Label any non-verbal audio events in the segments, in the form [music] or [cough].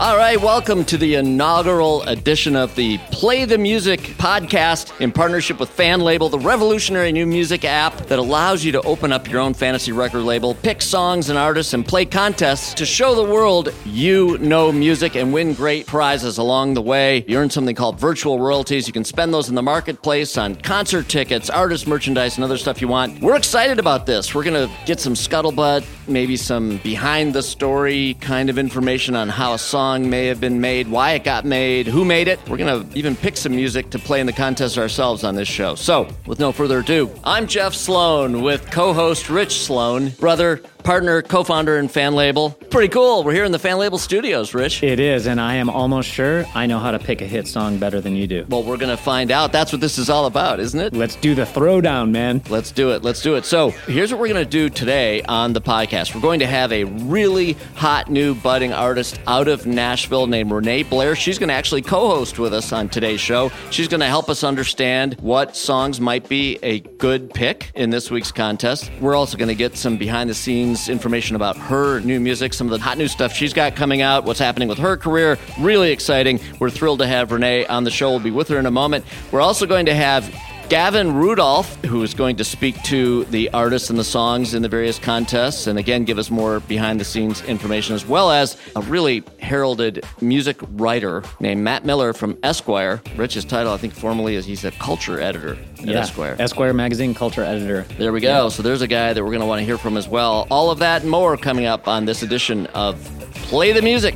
All right, welcome to the inaugural edition of the Play the Music podcast in partnership with Fan Label, the revolutionary new music app that allows you to open up your own fantasy record label, pick songs and artists, and play contests to show the world you know music and win great prizes along the way. You earn something called virtual royalties. You can spend those in the marketplace on concert tickets, artist merchandise, and other stuff you want. We're excited about this. We're going to get some scuttlebutt, maybe some behind the story kind of information on how a song may have been made, why it got made, who made it. We're going to even pick some music to play in the contest ourselves on this show. So, with no further ado, I'm Jeff Sloan with co host Rich Sloan, brother, partner, co founder, and fan label. Pretty cool. We're here in the fan label studios, Rich. It is, and I am almost sure I know how to pick a hit song better than you do. Well, we're going to find out. That's what this is all about, isn't it? Let's do the throwdown, man. Let's do it. Let's do it. So, here's what we're going to do today on the podcast. We're going to have a really hot new budding artist out of Nashville named Renee Blair. She's going to actually co host with us on today's show. She's going to help us understand what songs might be a good pick in this week's contest. We're also going to get some behind the scenes information about her new music, some of the hot new stuff she's got coming out, what's happening with her career. Really exciting. We're thrilled to have Renee on the show. We'll be with her in a moment. We're also going to have Gavin Rudolph, who is going to speak to the artists and the songs in the various contests, and again give us more behind the scenes information, as well as a really heralded music writer named Matt Miller from Esquire. Rich's title, I think, formally is he's a culture editor at Yeah. Esquire. Esquire magazine culture editor. There we go. So there's a guy that we're going to want to hear from as well. All of that and more coming up on this edition of Play the Music.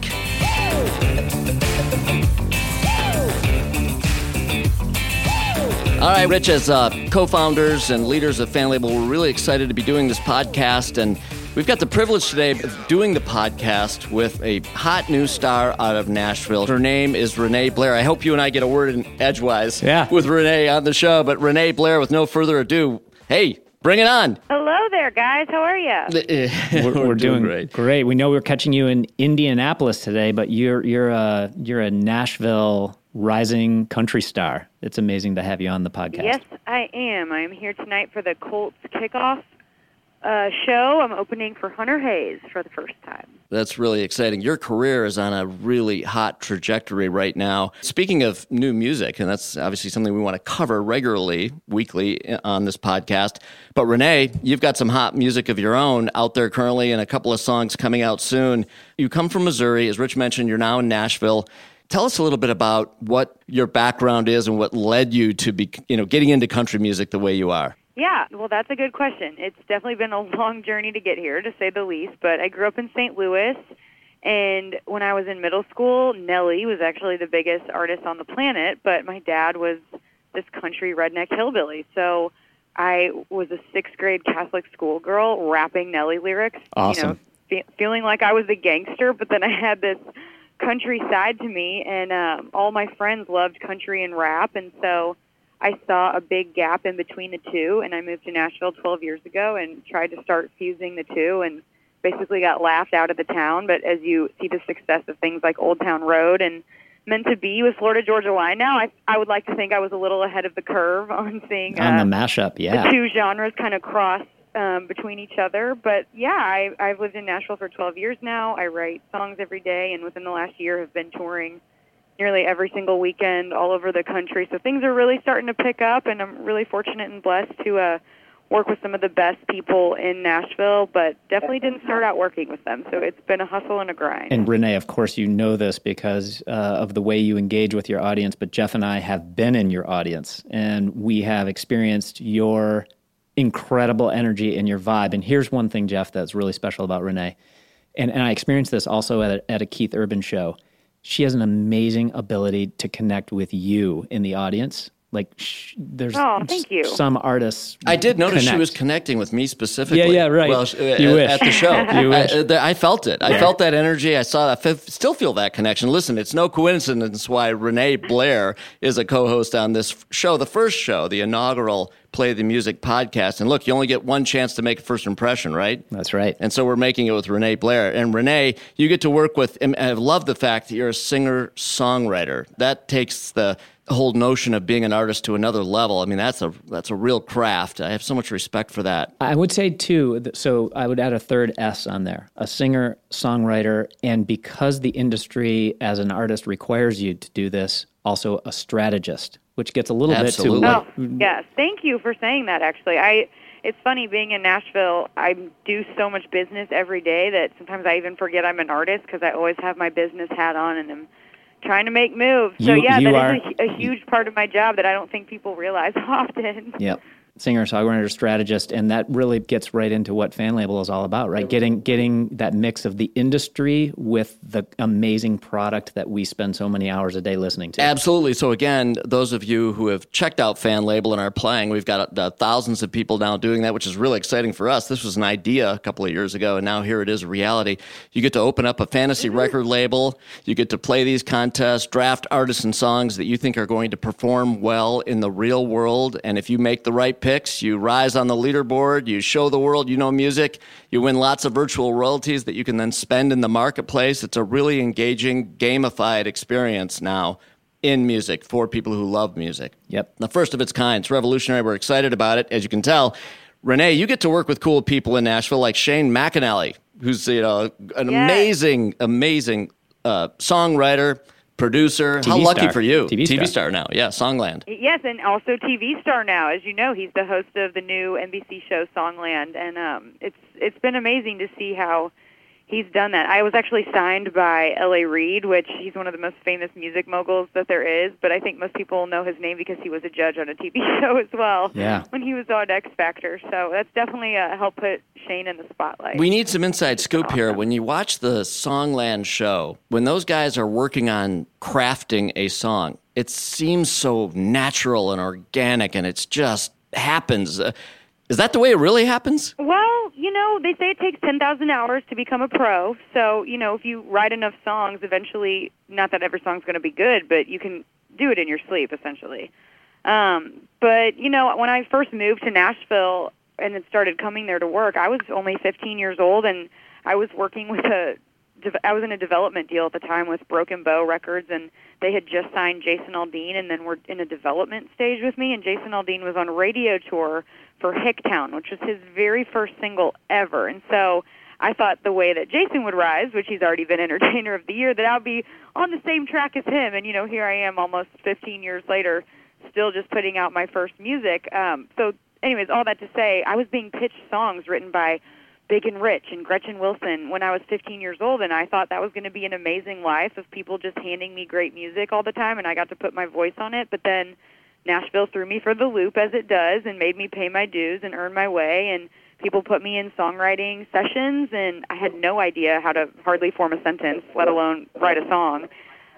All right, Rich, as uh, co founders and leaders of Fan Label, we're really excited to be doing this podcast. And we've got the privilege today of doing the podcast with a hot new star out of Nashville. Her name is Renee Blair. I hope you and I get a word in edgewise Yeah. with Renee on the show. But Renee Blair, with no further ado, hey, bring it on. Hello there, guys. How are you? [laughs] We're, we're doing great. We know we're catching you in Indianapolis today, but you're you're a you're a Nashville rising country star. It's amazing to have you on the podcast. Yes, I am. I'm here tonight for the Colts kickoff uh, show. I'm opening for Hunter Hayes for the first time. That's really exciting. Your career is on a really hot trajectory right now. Speaking of new music, and that's obviously something we want to cover regularly, weekly on this podcast. But Renee, you've got some hot music of your own out there currently and a couple of songs coming out soon. You come from Missouri. As Rich mentioned, you're now in Nashville. Tell us a little bit about what your background is and what led you to be, you know, getting into country music the way you are. Yeah, well, that's a good question. It's definitely been a [laughs] long journey to get here, to say the least. But I grew up in St. Louis, and when I was in middle school, Nelly was actually the biggest artist on the planet. But my dad was this country redneck hillbilly, so I was a sixth grade Catholic schoolgirl rapping Nelly lyrics. You know, fe- feeling like I was a gangster, but then I had this country side to me, and um, all my friends loved country and rap, and so I saw a big gap in between the two, and I moved to Nashville 12 years ago and tried to start fusing the two, and basically got laughed out of the town. But as you see the success of things like Old Town Road and Meant to Be with Florida Georgia Line now, I I would like to think I was a little ahead of the curve on seeing On uh, the mashup, yeah. the two genres kind of cross um, between each other. But yeah, I, I've lived in Nashville for 12 years now. I write songs every day, and within the last year, have been touring nearly every single weekend all over the country. So things are really starting to pick up, and I'm really fortunate and blessed to uh, work with some of the best people in Nashville. But definitely didn't start out working with them, so it's been a hustle and a grind. And Renee, of course, you know this because uh, of the way you engage with your audience. But Jeff and I have been in your audience, and we have experienced your incredible energy and your vibe. And here's one thing, Jeff, that's really special about Renee. And, and I experienced this also at a, at a Keith Urban show. She has an amazing ability to connect with you in the audience Like sh- there's Oh, thank you. some artists. I did notice she was connecting with me specifically. Yeah, yeah, right. Well, You at, wish. at the show, [laughs] You wish. I, uh, I felt it. I felt that energy. I saw. I f- still feel that connection. Listen, it's no coincidence why Renee Blair is a co-host on this show, the first show, the inaugural Play the Music podcast. And look, you only get one chance to make a first impression, right? That's right. And so we're making it with Renee Blair. And Renee, you get to work with, and I love the fact that you're a singer songwriter. That takes the whole notion of being an artist to another level. I mean, that's a that's a real craft. I have so much respect for that. I would say too. So I would add a third S on there: a singer, songwriter, and because the industry as an artist requires you to do this, also a strategist, which gets a little Absolutely. bit to Oh, what yes. Thank you for saying that. Actually, I. It's funny being in Nashville. I do so much business every day that sometimes I even forget I'm an artist because I always have my business hat on and I'm trying to make moves. So You- yeah, you that are- is a, a huge part of my job that I don't think people realize [laughs] often. Yep. Singer, songwriter, strategist, and that really gets right into what fan label is all about, right? Getting getting that mix of the industry with the amazing product that we spend so many hours a day listening to. Absolutely. So again, those of you who have checked out Fan Label and are playing, we've got uh, thousands of people now doing that, which is really exciting for us. This was an idea a couple of years ago, and now here it is a reality. You get to open up a fantasy record label. You get to play these contests, draft artists and songs that you think are going to perform well in the real world. And if you make the right picks, you rise on the leaderboard. You show the world you know music. You win lots of virtual royalties that you can then spend in the marketplace. It's a really engaging, gamified experience now in music for people who love music. Yep. The first of its kind. It's revolutionary. We're excited about it. As you can tell, Renee, you get to work with cool people in Nashville like Shane McAnally, who's you know an Yes. amazing, amazing uh, songwriter, producer. How TV lucky star. for you, TV star now. Yeah, Songland. Yes, and also TV star now. As you know, he's the host of the new NBC show Songland, and um, it's it's been amazing to see how he's done that. I was actually signed by L.A. Reid, which he's one of the most famous music moguls that there is. But I think most people know his name because he was a judge on a TV [laughs] show as well. Yeah. When he was on X Factor, so that's definitely uh, helped put Shane in the spotlight. We need some inside scoop here. When you watch the Songland show, when those guys are working on crafting a song, it seems so natural and organic, and it's just happens. Uh, is that the way it really happens? Well, you know, they say it takes 10,000 hours to become a pro. So, you know, if you write enough songs, eventually, not that every song's going to be good, but you can do it in your sleep, essentially. Um, but, you know, when I first moved to Nashville and started coming there to work, I was only 15 years old and I was working with a I was in a development deal at the time with Broken Bow Records, and they had just signed Jason Aldean, and then were in a development stage with me. And Jason Aldean was on radio tour for Hicktown, which was his very first single ever. And so I thought the way that Jason would rise, which he's already been [laughs] Entertainer of the Year, that I'd be on the same track as him. And you know, here I am, almost 15 years later, still just putting out my first music. Um, so, anyways, all that to say, I was being pitched songs written by Big and Rich and Gretchen Wilson when I was 15 years old, and I thought that was going to be an amazing life of people just handing me great music all the time, and I got to put my voice on it. But then Nashville threw me for the loop, as it does, and made me pay my dues and earn my way. And people put me in songwriting sessions, and I had no idea how to hardly form a sentence, let alone write a song.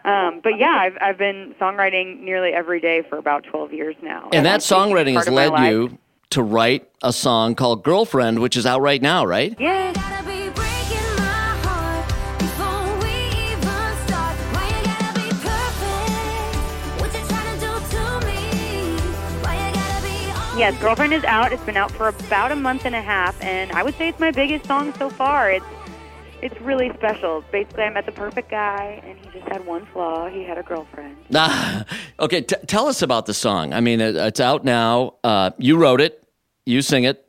Um, but yeah, I've I've been songwriting nearly every day for about 12 years now. And that think it's songwriting has led you to write a song called Girlfriend, which is out right now, right? Yeah. Gotta be breaking my heart before we even start. Why you gotta be perfect? What you trying to do to me? Why you gotta be all Yes, Girlfriend is out. It's been out for about a month and a half, and I would say it's my biggest song so far. It's it's really special. Basically, I met the perfect guy, and he just had one flaw. He had a girlfriend. Ah, [laughs] okay, t- tell us about the song. I mean, it, it's out now. Uh, you wrote it, you sing it.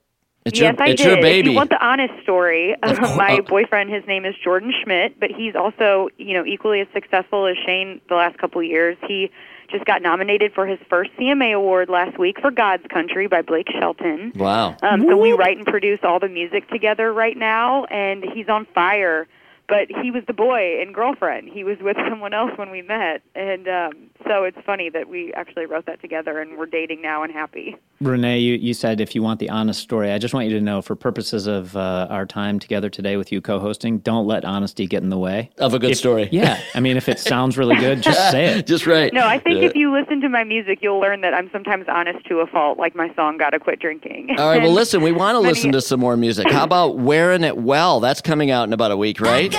It's yes, your, I it's did. your If baby. you want the honest story, Of my uh, boyfriend, his name is Jordan Schmidt, but he's also, you know, equally as successful as Shane the last couple of years. He just got nominated for his first CMA award last week for God's Country by Blake Shelton. wow. Um, so we write and produce all the music together right now, and he's on fire. But he was the boy and girlfriend. He was with [laughs] someone else when we met, and um, so it's funny that we actually wrote that together, and we're dating now and happy. Renee, you, you said if you want the honest story, I just want you to know for purposes of uh, our time together today with you co hosting, don't let honesty get in the way. Of a good If- story. Yeah. I mean, if it sounds really good, just [laughs] say it. Just right. No, I think Uh, if you listen to my music, you'll learn that I'm sometimes honest to a fault, like my song "Gotta Quit Drinking." All right, well, listen, we want to listen to some more music. How about Wearing It Well? That's coming out in about a week, right?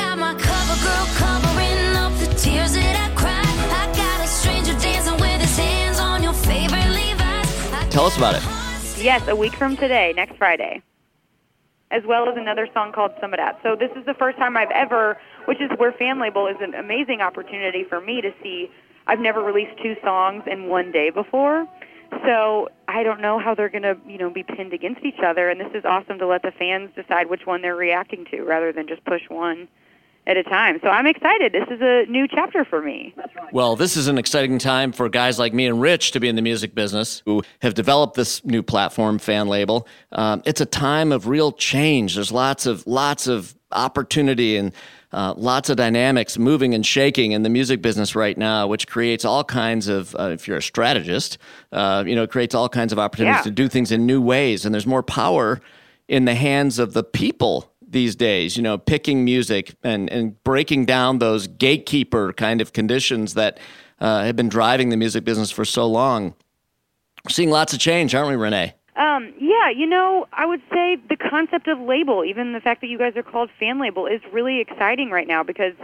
Tell us about it. Yes, a week from today, next Friday, as well as another song called "Some of That." So this is the first time I've ever, which is where Fan Label is an amazing opportunity for me to see. I've never released two songs in one day before, so I don't know how they're going to, you know, be pinned against each other. And this is awesome to let the fans decide which one they're reacting to, rather than just push one at a time. So I'm excited. This is a new chapter for me. Well, this is an exciting time for guys like me and Rich to be in the music business who have developed this new platform, Fan Label. Um, it's a time of real change. There's lots of lots of opportunity and uh, lots of dynamics moving and shaking in the music business right now, which creates all kinds of. Uh, if you're a strategist, uh, you know, it creates all kinds of opportunities Yeah. to do things in new ways, and there's more power in the hands of the people these days, you know, picking music and, and breaking down those gatekeeper kind of conditions that uh, have been driving the music business for so long. We're seeing lots of change, aren't we, Renee? Um, yeah, you know, I would say the concept of label, even the fact that you guys are called fan label, is really exciting right now because,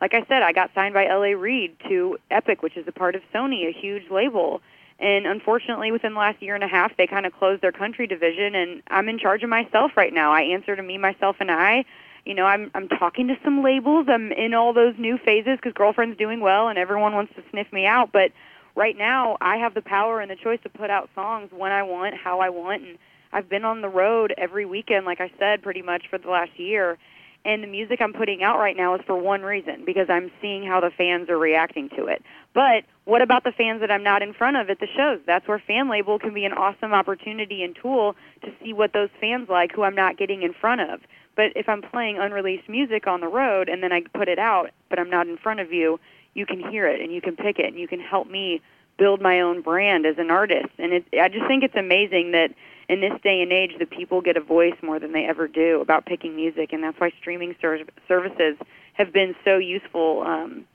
like I said, I got signed by L.A. Reid to Epic, which is a part of Sony, a huge label. And unfortunately, within the last year and a half, they kind of closed their country division, and I'm in charge of myself right now. I answer to me, myself, and I. You know, I'm I'm talking to some labels. I'm in all those new phases because girlfriend's doing well, and everyone wants to sniff me out. But right now I have the power and the choice to put out songs when I want, how I want, and I've been on the road every weekend, like I said, pretty much for the last year. And the music I'm putting out right now is for one reason because I'm seeing how the fans are reacting to it. But what about the fans that I'm not in front of at the shows? That's where Fan Label can be an awesome opportunity and tool to see what those fans like who I'm not getting in front of. But if I'm playing unreleased music on the road and then I put it out, but I'm not in front of you, you can hear it and you can pick it and you can help me build my own brand as an artist. And it, I just think it's amazing that in this day and age, the people get a voice more than they ever do about picking music, and that's why streaming ser- services have been so useful. Um,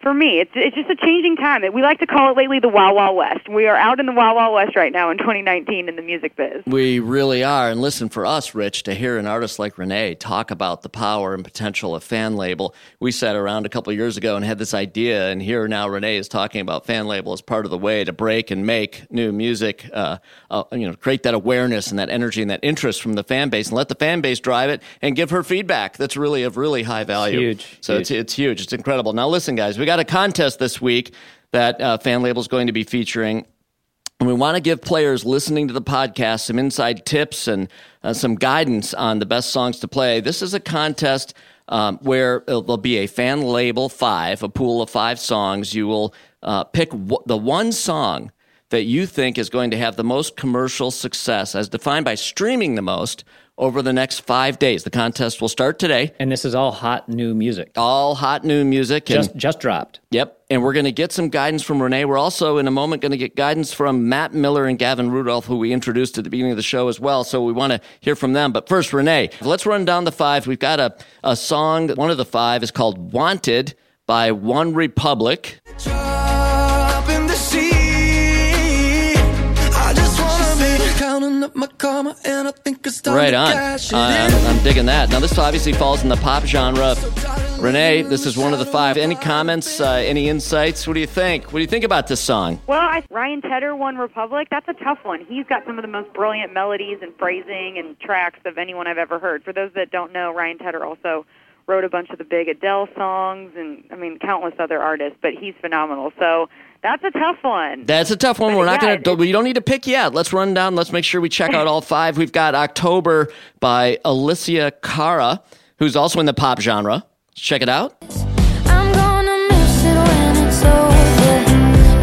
for me, it's it's just a changing time. We like to call it lately the Wild Wild West. We are out in the Wild Wild West right now in 2019 in the music biz. We really are. And listen, for us, Rich, to hear an artist like Renee talk about the power and potential of fan label, we sat around a couple of years ago and had this idea. And here now Renee is talking about fan label as part of the way to break and make new music, uh, uh, you know, create that awareness and that energy and that interest from the fan base and let the fan base drive it and give her feedback. That's really of really high value. huge, So huge. it's, it's huge. It's incredible. Now, listen, guys, we got a contest this week that uh, fan label is going to be featuring. And we want to give players listening to the podcast some inside tips and uh, some guidance on the best songs to play. This is a contest um, where there'll be a fan label five, a pool of five songs. You will uh, pick w- the one song that you think is going to have the most commercial success, as defined by streaming the most, over the next five days. The contest will start today. And this is all hot new music. All hot new music. and- Just just dropped. Yep. And we're going to get some guidance from Renee. We're also, in a moment, going to get guidance from Matt Miller and Gavin Rudolph, who we introduced at the beginning of the show as well. So we want to hear from them. But first, Renee, let's run down the five. We've got a, a song. One of the five is called Wanted by OneRepublic. Drop up my karma, and I think it's time Right to on. cash Uh, in. I'm, I'm digging that. Now, this obviously falls in the pop genre. Renee, this is one of the five. Any comments, uh, any insights? What do you think? What do you think about this song? Well, I, Ryan Tedder, OneRepublic, that's a tough one. He's got some of the most brilliant melodies and phrasing and tracks of anyone I've ever heard. For those that don't know, Ryan Tedder also wrote a bunch of the big Adele songs and, I mean, countless other artists, but he's phenomenal. So that's a tough one. That's a tough one. We're not Yeah, going to. We don't need to pick yet. Let's run down. Let's make sure we check out all five. We've got October by Alessia Cara, who's also in the pop genre. Let's check it out. I'm gonna miss it when it's over.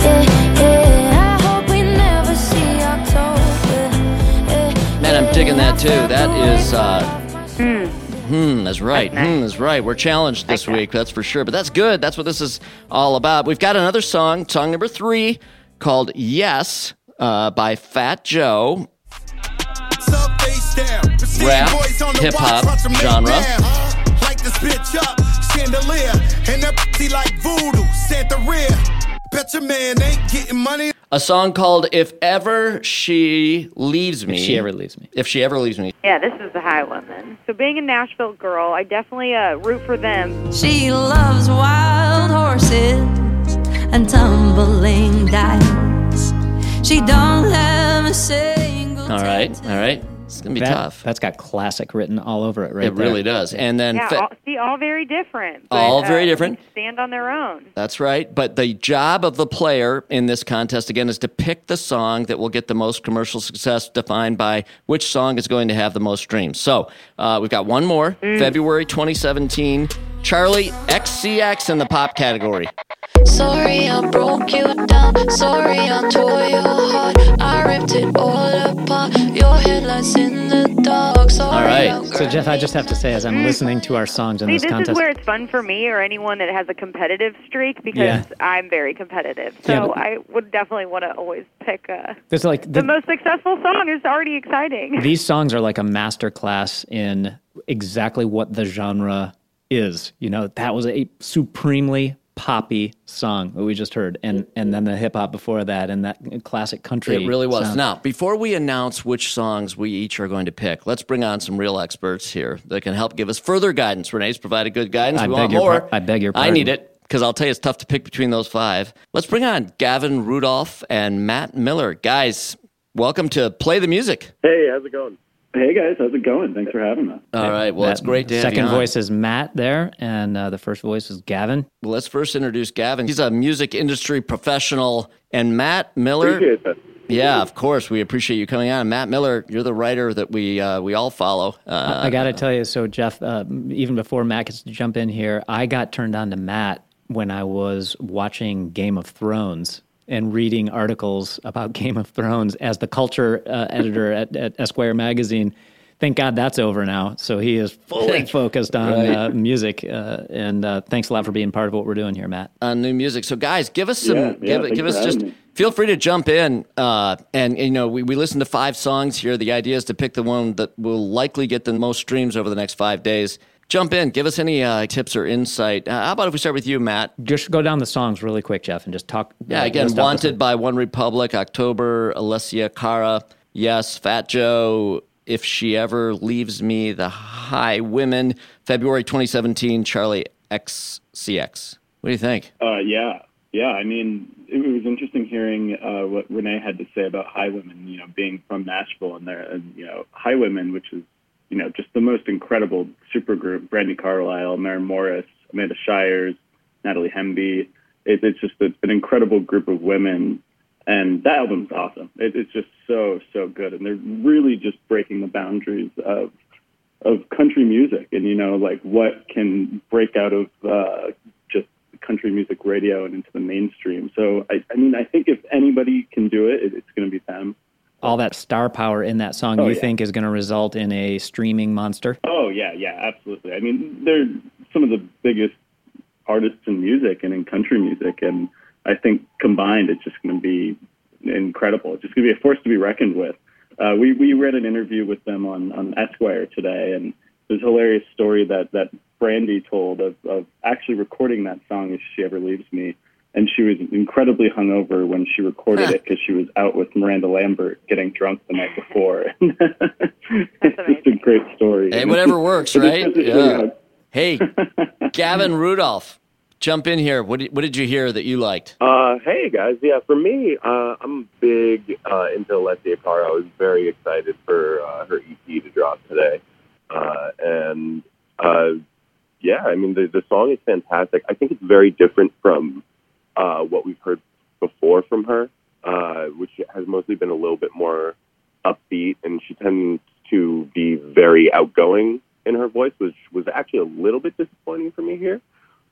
Yeah, yeah. I hope we never see October. Yeah, Man, I'm digging that too. That is. Uh, Hmm. That's right. That's nice. Hmm, that's right. We're challenged this week, that's for sure. But that's good. That's what this is all about. We've got another song, song number three, called Yes. uh, by Fat Joe. Sub face down. Pristine Rap, boys on the hip-hop watch, watch 'em lay genre. down. Light this bitch up, chandelier, and that like voodoo, Santa rear. Bet your man ain't getting money. A song called If Ever She Leaves Me. If she ever leaves me. If She Ever Leaves Me. Yeah, this is the high woman. So being a Nashville girl, I definitely uh, root for them. She loves wild horses and tumbling dice. She don't have a single All right, all right. It's going to be That, tough. That's got classic written all over it right it there. really does. And then Yeah, Fa- all, see, all very different. But, All very uh, different. Stand on their own. That's right. But the job of the player in this contest, again, is to pick the song that will get the most commercial success, defined by which song is going to have the most streams. So uh, we've got one more February 2017. Charli XCX in the pop category. Sorry, I broke you down. Sorry, I tore your heart. I ripped it all apart. All right. So, Jeff, I just have to say, as I'm listening to our songs in See, this this contest, is where it's fun for me or anyone that has a competitive streak because Yeah. I'm very competitive. So Yeah, but- I would definitely want to always pick uh, there's like the the, most successful song is already exciting. [laughs] these songs are like a master class in exactly what the genre is. You know, that was a supremely poppy song that we just heard, and and then the hip hop before that, and that classic country. It really was. sound. Now, before we announce which songs we each are going to pick, let's bring on some real experts here that can help give us further guidance. Renee's provided good guidance. I we beg want your more. par- I beg your pardon. I need it because I'll tell you it's tough to pick between those five. Let's bring on Gavin Rudolph and Matt Miller. Guys, welcome to Play the Music. Hey, how's it going? Hey guys, how's it going? Thanks for having us. All right. Well, it's great to have Second you on. voice is Matt there, and uh, the first voice is Gavin. Well, let's first introduce Gavin. He's a music industry professional, and Matt Miller. Appreciate that. Yeah, of course. We appreciate you coming on. Matt Miller, you're the writer that we uh, we all follow. Uh, I got to tell you, so Jeff, uh, even before Matt gets to jump in here, I got turned on to Matt when I was watching Game of Thrones and reading articles about Game of Thrones as the culture uh, editor at, at Esquire magazine. Thank God that's over now. So he is fully [laughs] focused on Right. uh, music. Uh, and uh, thanks a lot for being part of what we're doing here, Matt. on new music. So, guys, give us some. Yeah, yeah, give thanks give us just. me. Feel free to jump in. Uh, and you know, we we listened to five songs here. The idea is to pick the one that will likely get the most streams over the next five days. Jump in. Give us any uh, tips or insight. Uh, how about if we start with you, Matt? Just go down the songs really quick, Jeff, and just talk. Yeah, uh, again, list Wanted by OneRepublic, October, Alessia Cara, Yes, Fat Joe, If She Ever Leaves Me, The Highwomen, February 2017, Charli XCX. What do you think? Uh, yeah, yeah. I mean, it was interesting hearing uh, what Renee had to say about Highwomen. You know, being from Nashville and there, and you know, Highwomen, which is you know just the most incredible supergroup. Brandi Carlile, Maren Morris, Amanda Shires, Natalie Hemby. It, it's just it's an incredible group of women, and that album's awesome. It, it's just so so good, and they're really just breaking the boundaries of of country music and you know like what can break out of uh, just country music radio and into the mainstream so I, I mean i think if anybody can do it, it it's going to be them all that star power in that song. Oh, you yeah. think is going to result in a streaming monster? oh yeah yeah absolutely i mean they're some of the biggest artists in music and in country music and i think combined it's just going to be incredible it's just going to be a force to be reckoned with uh, we we read an interview with them on on Esquire today, and there's a hilarious story that that Brandi told of of actually recording that song "If She Ever Leaves Me," and she was incredibly hungover when she recorded it because she was out with Miranda Lambert getting drunk the night before. [laughs] it's just a great story. Hey, whatever works, right? goes to show you Yeah. Hey, [laughs] Gavin Rudolph, jump in here. What did, what did you hear that you liked? Uh, hey guys, yeah, for me, uh, I'm big uh, into Alessia Cara. I was very excited for uh, her EP to drop today, uh, and uh, yeah, I mean the the song is fantastic. I think it's very different from uh, what we've heard before from her, uh, which has mostly been a little bit more upbeat, and she tends to be very outgoing in her voice, which was actually a little bit disappointing for me here.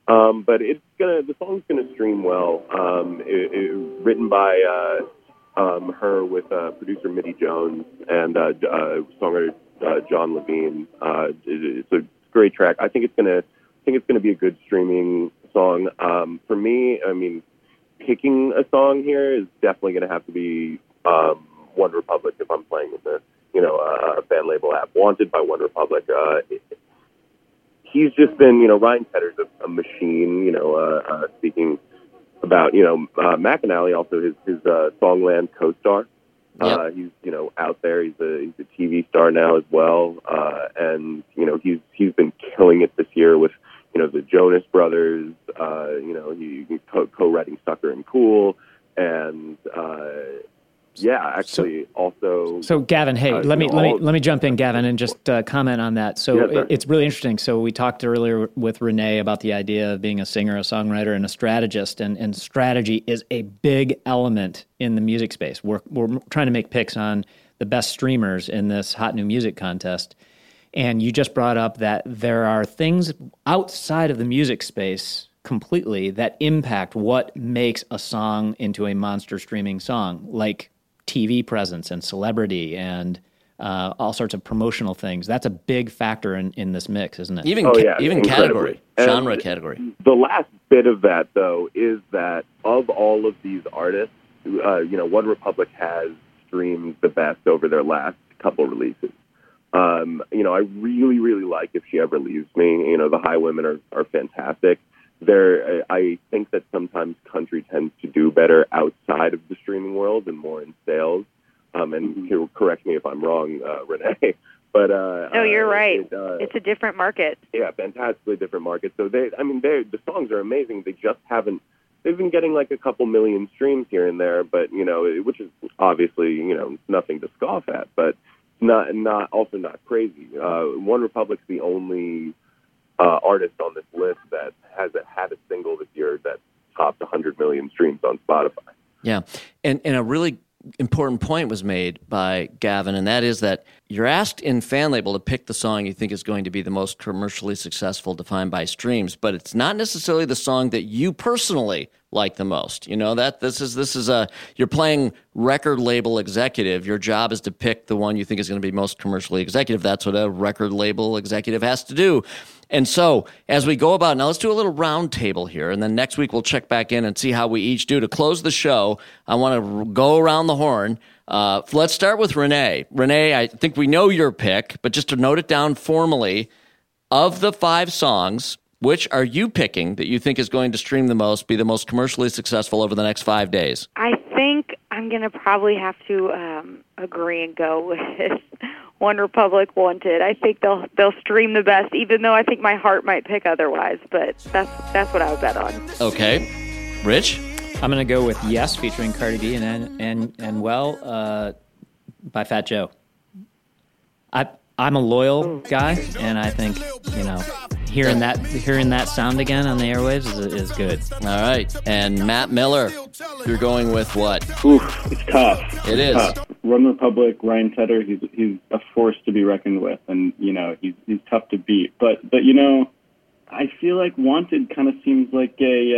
Um, but it's gonna the song's gonna stream well. Um, it, it, written by uh, um, her with uh, producer Mitty Jones and uh, uh, songwriter uh, Jon Levine. Uh, it, it's a great track. I think it's gonna I think it's gonna be a good streaming song. Um, for me, I mean, picking a song here is definitely gonna have to be um, OneRepublic if I'm playing in the you know uh, fan label app. Wanted by OneRepublic. Uh, he's just been you know Ryan Tedder's a, a machine. You know, uh, uh, speaking about you know uh, McAnally, also his his uh, Songland co-star. Uh, he's you know out there. He's a he's a TV star now as well, uh, and you know he's he's been killing it this year with you know the Jonas Brothers. Uh, you know he he co- co-writing Sucker and Cool, and uh, yeah, actually also. So Gavin, hey, uh, let me know, let me let me jump in, Gavin, and just uh, comment on that. So Yeah, it- it's really interesting. So we talked earlier with Renee about the idea of being a singer, a songwriter, and a strategist, and, and strategy is a big element in the music space. We're we're trying to make picks on the best streamers in this hot new music contest, and you just brought up that there are things outside of the music space completely that impact what makes a song into a monster streaming song, like TV presence and celebrity and uh, all sorts of promotional things. That's a big factor in, in this mix, isn't it? Even Oh, ca- yeah, even incredibly. category, And- genre category. The last bit of that, though, is that of all of these artists, uh, you know, OneRepublic has streamed the best over their last couple releases. Um, you know, I really, really like If She Ever Leaves Me. You know, the Highwomen are, are fantastic. There, I think that sometimes country tends to do better outside of the streaming world and more in sales. Um, and you correct me if I'm wrong, uh, Renee. [laughs] But uh, No, you're uh, right. it, uh, It's a different market. yeah, fantastically different market. So they, I mean, they the songs are amazing. They just haven't. They've been getting like a couple million streams here and there, but you know, which is obviously you know nothing to scoff at, but not not also not crazy. Uh, OneRepublic's the only uh, artist on this list that has had a single this year that topped 100 million streams on Spotify. Yeah. And and a really important point was made by Gavin, and that is that you're asked in fan label to pick the song you think is going to be the most commercially successful defined by streams, but it's not necessarily the song that you personally like the most. You know, that this is this is a you're playing record label executive. Your job is to pick the one you think is going to be most commercially executive. That's what a record label executive has to do. And so, as we go about now, let's do a little round table here, and then next week we'll check back in and see how we each do. To close the show, I want to go around the horn. Uh, let's start with Renee. Renee, I think we know your pick, but just to note it down formally, of the five songs, which are you picking that you think is going to stream the most, be the most commercially successful over the next five days? I think I'm gonna probably have to um, agree and go [laughs] with OneRepublic Wanted. I think they'll they'll stream the best, even though I think my heart might pick otherwise. But that's that's what I would bet on. Okay. Rich? I'm going to go with Yes, featuring Cardi B and and and, and Well uh, by Fat Joe. I I'm a loyal guy, and I think you know hearing that hearing that sound again on the airwaves is, is good. All right. And Matt Miller, you're going with what? Oof, it's tough. It It's is. tough. OneRepublic, Ryan Tedder, he's he's a force to be reckoned with, and you know he's he's tough to beat. But but you know, I feel like Wanted kind of seems like a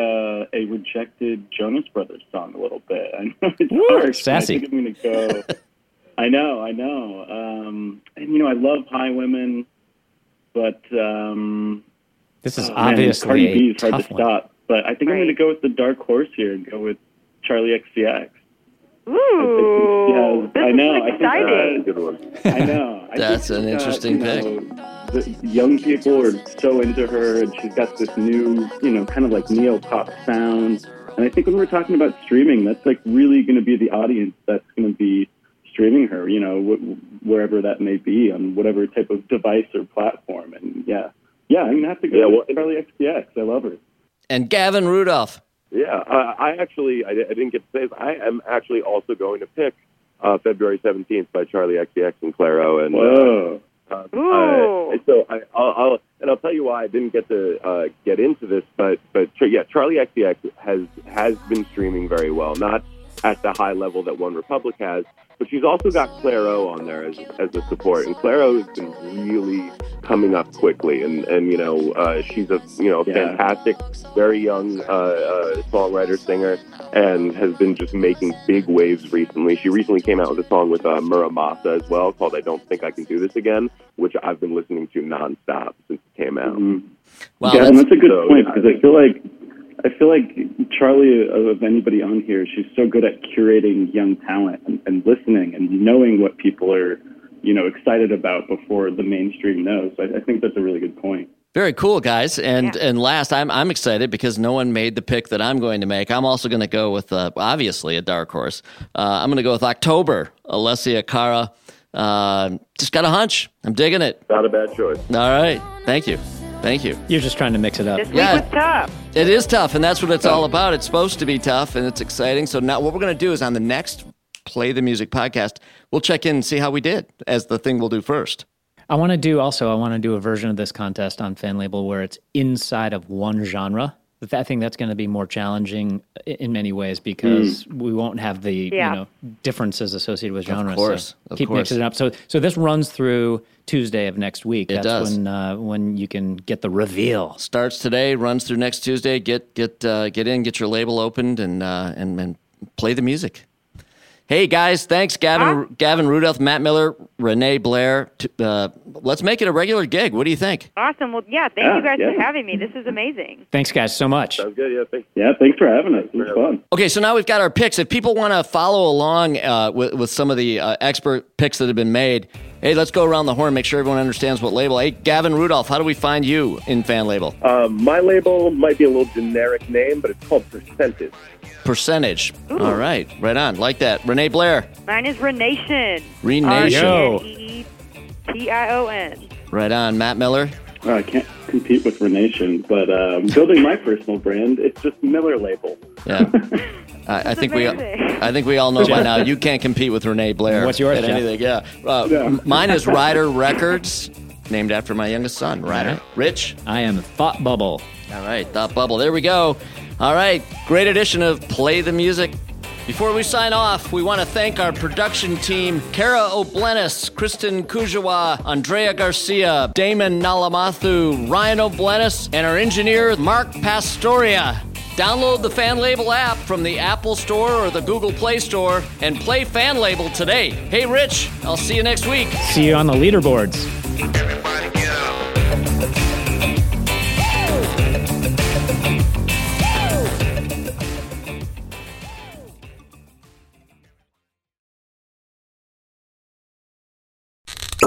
uh, a rejected Jonas Brothers song a little bit. [laughs] I know it's harsh. but sassy. I think I'm gonna go. [laughs] I know, I know. Um, and you know, I love Highwomen, but um, This is oh, man, obviously Cardi B a is hard tough to one. stop. But I think I'm going to go with the dark horse here and go with Charli XCX. Ooh, Yeah, I know. is I think exciting. Good one. I know. I [laughs] That's think an she's got, interesting you pick. know, The young people are so into her, and she's got this new, you know, kind of like neo pop sound. And I think when we're talking about streaming, that's like really going to be the audience that's going to be streaming her, you know, wh- wherever that may be on whatever type of device or platform. And yeah, yeah, I'm gonna have to go Yeah, well, with Charli XCX. I love her. And Gavin Rudolph. Yeah, uh, I actually I, I didn't get to say this. I am actually also going to pick uh, February 17th by Charli XCX and Clairo. And Whoa. uh, uh, Ooh. uh, so I, I'll, I'll and I'll tell you why I didn't get to uh, get into this, but but yeah, Charlie XCX has has been streaming very well, not at the high level that OneRepublic has, but she's also got Clairo on there as as a support, and Clairo has been really coming up quickly, and and you know uh, she's a you know Yeah. fantastic, very young uh, uh, songwriter singer, and has been just making big waves recently. She recently came out with a song with uh, Mura Masa as well called "I Don't Think I Can Do This Again," which I've been listening to nonstop since it came out. Mhm. Wow, yeah, and that's- that's a good so, point yeah. because I feel like I feel like Charli, of of anybody on here, she's so good at curating young talent and, and listening and knowing what people are, you know, excited about before the mainstream knows. I, I think that's a really good point. Very cool, guys. And and last, I'm I'm excited because no one made the pick that I'm going to make. I'm also going to go with uh, obviously a dark horse. Uh, I'm going to go with October, Alessia Cara. Uh, just got a hunch. I'm digging it. Not a bad choice. All right. Thank you. Thank you. You're just trying to mix it up. This week Yeah. was tough. It is tough, and that's what it's oh. all about. It's supposed to be tough, and it's exciting. So now, what we're going to do is on the next Play the Music podcast, we'll check in and see how we did as the thing we'll do first. I want to do also. I want to do a version of this contest on Fan Label where it's inside of one genre. But I think that's going to be more challenging in many ways because we won't have the Yeah. you know differences associated with genres. Of course, so of keep course. mixing it up. So so this runs through Tuesday of next week. It that's does. when uh, when you can get the reveal. Starts today, runs through next Tuesday. Get get uh, get in, get your label opened, and uh, and and play the music. Hey guys, thanks Gavin Gavin Rudolph, Matt Miller, Renee Blair. T- Uh, let's make it a regular gig. What do you think? Awesome. Well, yeah, thank Yeah, you guys for having me. This is amazing. Thanks, guys, so much. Sounds good. Yeah, thanks. Yeah, thanks for having us. It was fun. Okay, so now we've got our picks. If people want to follow along uh, with, with some of the uh, expert picks that have been made, hey, let's go around the horn, make sure everyone understands what label. Hey, Gavin Rudolph, how do we find you in fan label? Um, my label might be a little generic name, but it's called Percentage. Percentage. All right, right on. Like that. Renee Blair, Mine is Renation. Renation. Yo. Right on. Matt Miller. Uh, I can't compete with Renation, but um, building my [laughs] personal brand, it's just Miller Label. Yeah. [laughs] I, I think we. I think we all know by now. You can't compete with Renee Blair. What's yours, at Jeff? anything? Yeah. Uh, Yeah. m- Mine is Ryder Records, named after my youngest son, Ryder. Rich. I am Thought Bubble. All right, Thought Bubble. There we go. All right, great edition of Play the Music. Before we sign off, we want to thank our production team Kara Oblenis, Kristen Kujawa, Andrea Garcia, Damon Nalamathu, Ryan Oblenis, and our engineer Mark Pastoria. Download the Fan Label app from the Apple Store or the Google Play Store and play Fan Label today. Hey, Rich, I'll see you next week. See you on the leaderboards.